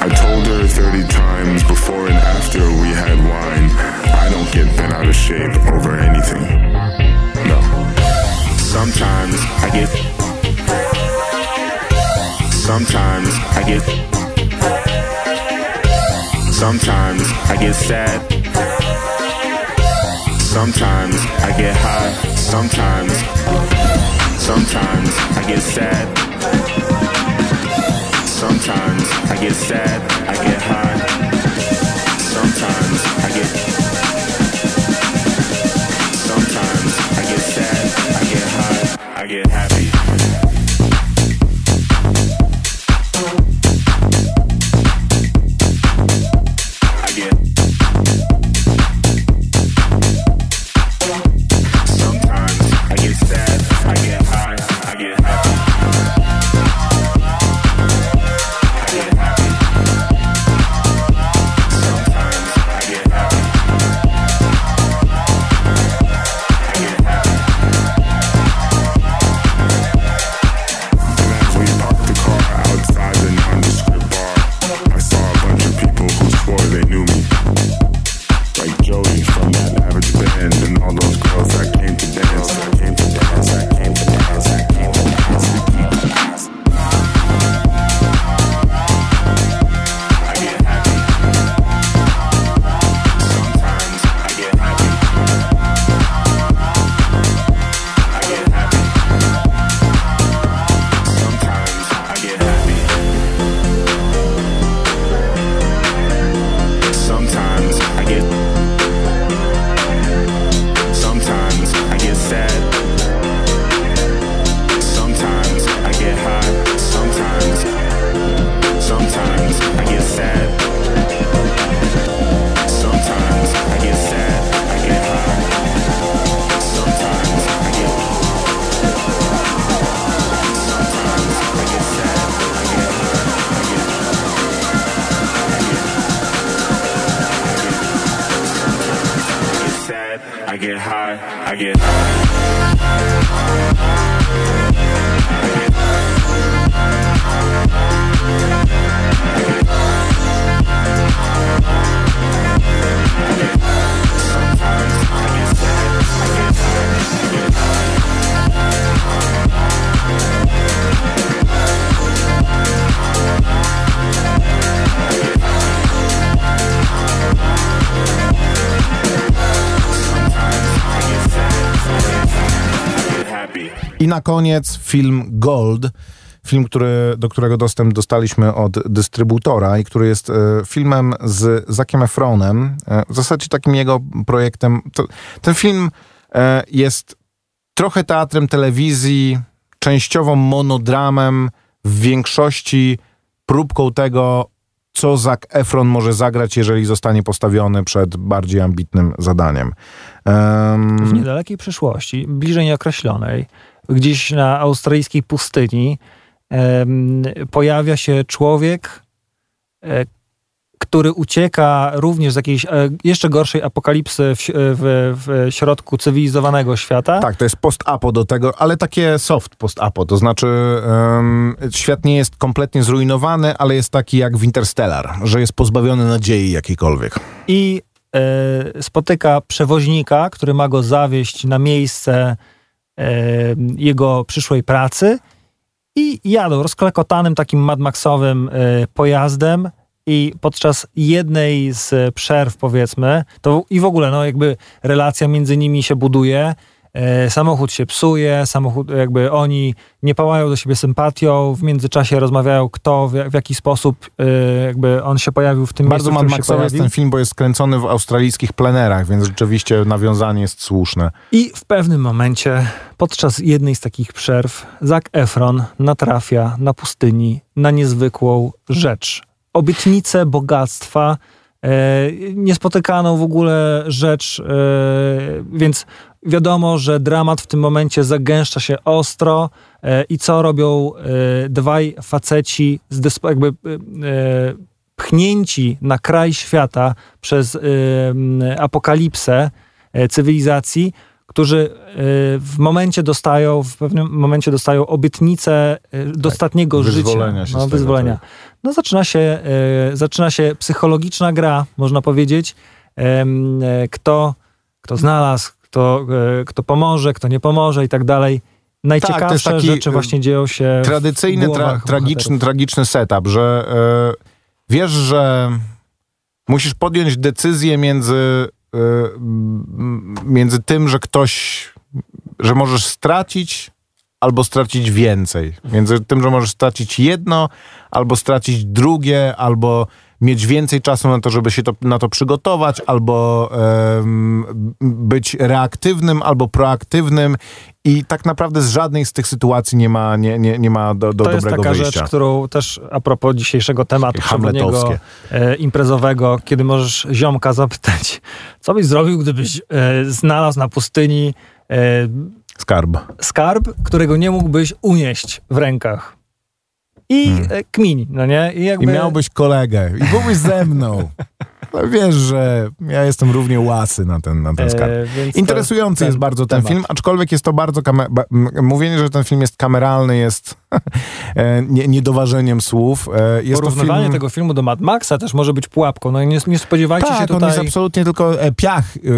I told her 30 times before and after we had wine, I don't get bent out of shape over anything. No. Sometimes I get. Sometimes I get. Sometimes I get sad. Sometimes I get high, sometimes, sometimes I get sad. Sometimes I get sad, na koniec film Gold, film, który, do którego dostęp dostaliśmy od dystrybutora i który jest e, filmem z Zakiem Efronem, e, w zasadzie takim jego projektem. To, ten film e, jest trochę teatrem telewizji, częściowo monodramem, w większości próbką tego, co Zac Efron może zagrać, jeżeli zostanie postawiony przed bardziej ambitnym zadaniem. Em, w niedalekiej przyszłości, bliżej nieokreślonej, gdzieś na australijskiej pustyni, pojawia się człowiek, e, który ucieka również z jakiejś e, jeszcze gorszej apokalipsy w, w, w środku cywilizowanego świata. Tak, to jest post-apo do tego, ale takie soft post-apo, to znaczy um, świat nie jest kompletnie zrujnowany, ale jest taki jak w Interstellar, że jest pozbawiony nadziei jakiejkolwiek. I e, spotyka przewoźnika, który ma go zawieźć na miejsce jego przyszłej pracy. I jadą rozklekotanym takim Mad Maxowym e, pojazdem i podczas jednej z przerw, powiedzmy, to i w ogóle, no jakby relacja między nimi się buduje, samochód się psuje, samochód, jakby oni nie pałają do siebie sympatią, w międzyczasie rozmawiają kto, w, w jaki sposób e, jakby on się pojawił w tym Bardzo miejscu, Mad Maxowy jest ten film, bo jest skręcony w australijskich plenerach, więc rzeczywiście nawiązanie jest słuszne. I w pewnym momencie, podczas jednej z takich przerw, Zac Efron natrafia na pustyni na niezwykłą rzecz. Obietnicę bogactwa, e, niespotykaną w ogóle rzecz, e, więc wiadomo, że dramat w tym momencie zagęszcza się ostro e, i co robią e, dwaj faceci z jakby e, pchnięci na kraj świata przez apokalipsę cywilizacji, którzy w momencie dostają, w pewnym momencie dostają obietnicę e, dostatniego wyzwolenia życia. się no, z tego, wyzwolenia. tak. No zaczyna się, zaczyna się psychologiczna gra, można powiedzieć. Kto, kto znalazł, kto, e, kto pomoże, kto nie pomoże i tak dalej. Najciekawsze taki, rzeczy właśnie dzieją się Tradycyjny, w tra, tragiczny, tragiczny setup, że e, wiesz, że musisz podjąć decyzję między, m, między tym, że ktoś, że możesz stracić albo stracić więcej. Między tym, że możesz stracić jedno, albo stracić drugie, albo mieć więcej czasu na to, żeby się to, na to przygotować, albo em, być reaktywnym, albo proaktywnym. I tak naprawdę z żadnej z tych sytuacji nie ma, nie, nie, nie ma do, do to jest dobrego taka wyjścia. rzecz, którą też a propos dzisiejszego tematu hamletowskie. e, imprezowego, kiedy możesz ziomka zapytać, co byś zrobił, gdybyś e, znalazł na pustyni e, Skarb. skarb, którego nie mógłbyś unieść w rękach. I Hmm. e, kmin, no nie? I, jakby, I miałbyś kolegę. I byłbyś ze mną. No wiesz, że ja jestem równie łasy na ten, na ten e, skarb. Interesujący jest bardzo ten film, aczkolwiek jest to bardzo. Kame- ba- m- mówienie, że ten film jest kameralny, jest nie, niedoważeniem słów. E, jest to Porównywanie film... tego filmu do Mad Maxa też może być pułapką. No i nie, nie spodziewajcie się Tak, on tutaj... jest absolutnie tylko e, piach e, e,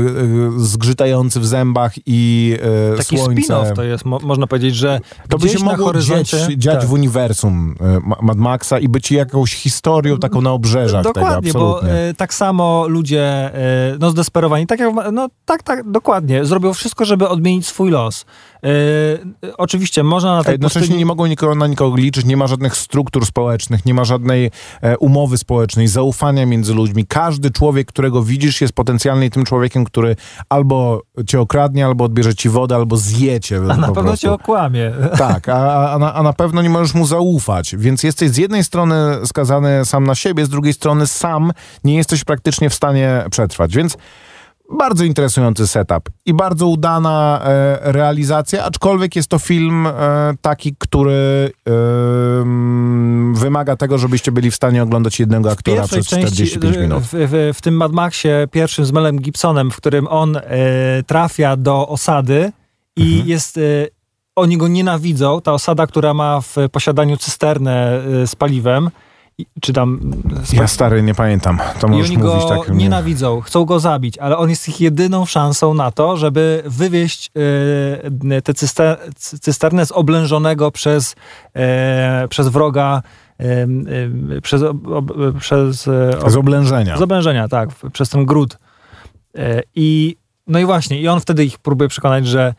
zgrzytający w zębach i e, Taki słońce. spin-off to jest, mo, można powiedzieć, że To by się mogło dziać, horyzoncie... dziać tak. w uniwersum e, Ma- Mad Maxa i być jakąś historią taką na obrzeżach Dokładnie, tego, bo e, tak samo ludzie e, no zdesperowani, tak jak, no tak, tak, dokładnie, zrobią wszystko, żeby odmienić swój los. E, e, oczywiście można na A tej jednocześnie pustyni... nie mogą nikogo, na nikogo liczyć, nie ma żadnych struktur społecznych, nie ma żadnej e, umowy społecznej, zaufania między ludźmi. Każdy człowiek, którego widzisz, jest potencjalnie tym człowiekiem, który albo cię okradnie, albo odbierze ci wodę, albo zje cię. A na pewno prostu. cię okłamie. Tak, a, a, na, a na pewno nie możesz mu zaufać, więc jesteś z jednej strony skazany sam na siebie, z drugiej strony sam nie jesteś praktycznie w stanie przetrwać, więc bardzo interesujący setup i bardzo udana e, realizacja, aczkolwiek jest to film e, taki, który em, wymaga tego, żebyście byli w stanie oglądać jednego aktora przez 45 minut. w, w, w tym Mad Maxie pierwszym z Melem Gibsonem, w którym on e, trafia do osady i Mhm. jest... E, oni go nienawidzą, ta osada, która ma w posiadaniu cysternę e, z paliwem, czy tam... Ja stary, nie pamiętam, to I możesz oni mówić go tak. nie- nienawidzą, chcą go zabić, ale on jest ich jedyną szansą na to, żeby wywieźć e, tę cyster, cy- cysternę z oblężonego przez, e, przez wroga, e, przez, ob, przez ob, Z oblężenia. z oblężenia, tak, przez ten gród. I no i właśnie, i on wtedy ich próbuje przekonać, że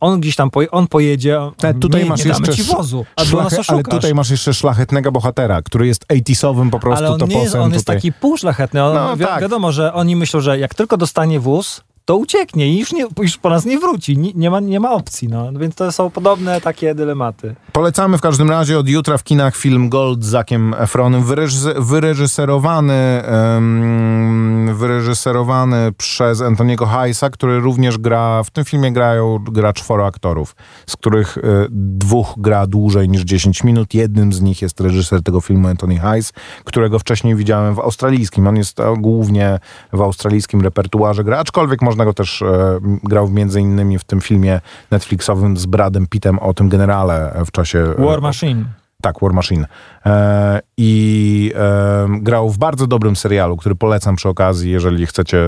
on gdzieś tam poje, on pojedzie, Te- tutaj nie, masz nie jeszcze ci wozu, Szlachet- ale tutaj masz jeszcze szlachetnego bohatera, który jest 80-owym po prostu Ale on nie toposem jest, on jest tutaj. taki półszlachetny. On, No, wi- tak. Wiadomo, że oni myślą, że jak tylko dostanie wóz, to ucieknie i już, nie, już po nas nie wróci. Nie, nie, ma, nie ma opcji. No. Więc to są podobne takie dylematy. Polecamy w każdym razie od jutra w kinach film Gold z Zakiem Efronem, wyreżyser, wyreżyserowany, um, wyreżyserowany przez Antoniego Heisa, który również gra, w tym filmie grają, gra czworo aktorów, z których y, dwóch gra dłużej niż 10 minut. Jednym z nich jest reżyser tego filmu Anthony Heis, którego wcześniej widziałem w australijskim. On jest e, głównie w australijskim repertuarze gra, aczkolwiek można go też, e, grał między innymi w tym filmie Netflixowym z Bradem Pittem o tym generale w czasie... e, War Machine. tak, War Machine. E, I e, grał w bardzo dobrym serialu, który polecam przy okazji, jeżeli chcecie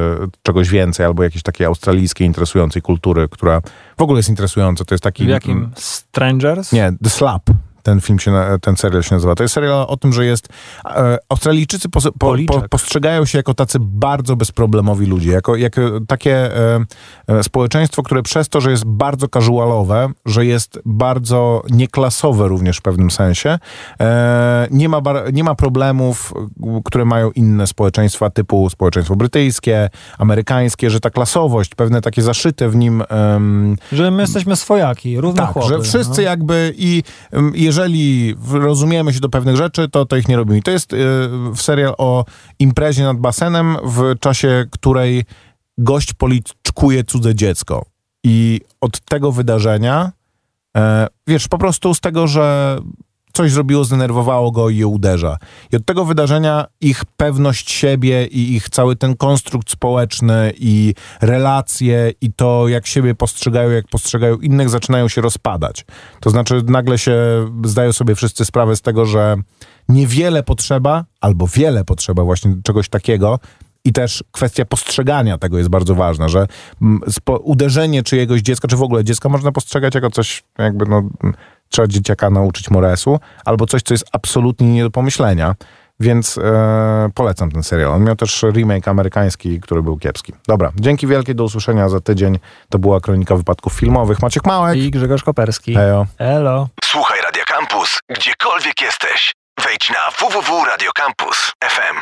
czegoś więcej, albo jakiejś takiej australijskiej, interesującej kultury, która w ogóle jest interesująca. To jest taki... W jakim? Strangers? Nie, The Slap. Ten film się, ten serial się nazywa. To jest serial o tym, że jest. E, Australijczycy po, po, Policzek. postrzegają się jako tacy bardzo bezproblemowi ludzie, jako, jako takie e, e, społeczeństwo, które przez to, że jest bardzo casualowe, że jest bardzo nieklasowe również w pewnym sensie, e, nie, ma bar, nie ma problemów, które mają inne społeczeństwa, typu społeczeństwo brytyjskie, amerykańskie, że ta klasowość, pewne takie zaszyte w nim. Że my jesteśmy swojaki, równe tak, że wszyscy no. jakby i ym, jeżeli rozumiemy się do pewnych rzeczy, to, to ich nie robimy. To jest y, serial o imprezie nad basenem, w czasie której gość policzkuje cudze dziecko. I od tego wydarzenia, e, wiesz, po prostu z tego, że coś zrobiło, zdenerwowało go i je uderza. I od tego wydarzenia ich pewność siebie i ich cały ten konstrukt społeczny i relacje i to, jak siebie postrzegają, jak postrzegają innych, zaczynają się rozpadać. To znaczy nagle się zdają sobie wszyscy sprawę z tego, że niewiele potrzeba, albo wiele potrzeba właśnie czegoś takiego, i też kwestia postrzegania tego jest bardzo ważna, że mm, uderzenie czyjegoś dziecka, czy w ogóle dziecka można postrzegać jako coś, jakby no, mm, trzeba dzieciaka nauczyć moresu, albo coś, co jest absolutnie nie do pomyślenia. Więc e, polecam ten serial. On miał też remake amerykański, który był kiepski. Dobra, dzięki wielkie, do usłyszenia za tydzień. To była Kronika Wypadków Filmowych. Maciek Małek. I Grzegorz Koperski. Hejo. Elo. Słuchaj Radio Campus, gdziekolwiek jesteś. Wejdź na www.radiocampus.fm.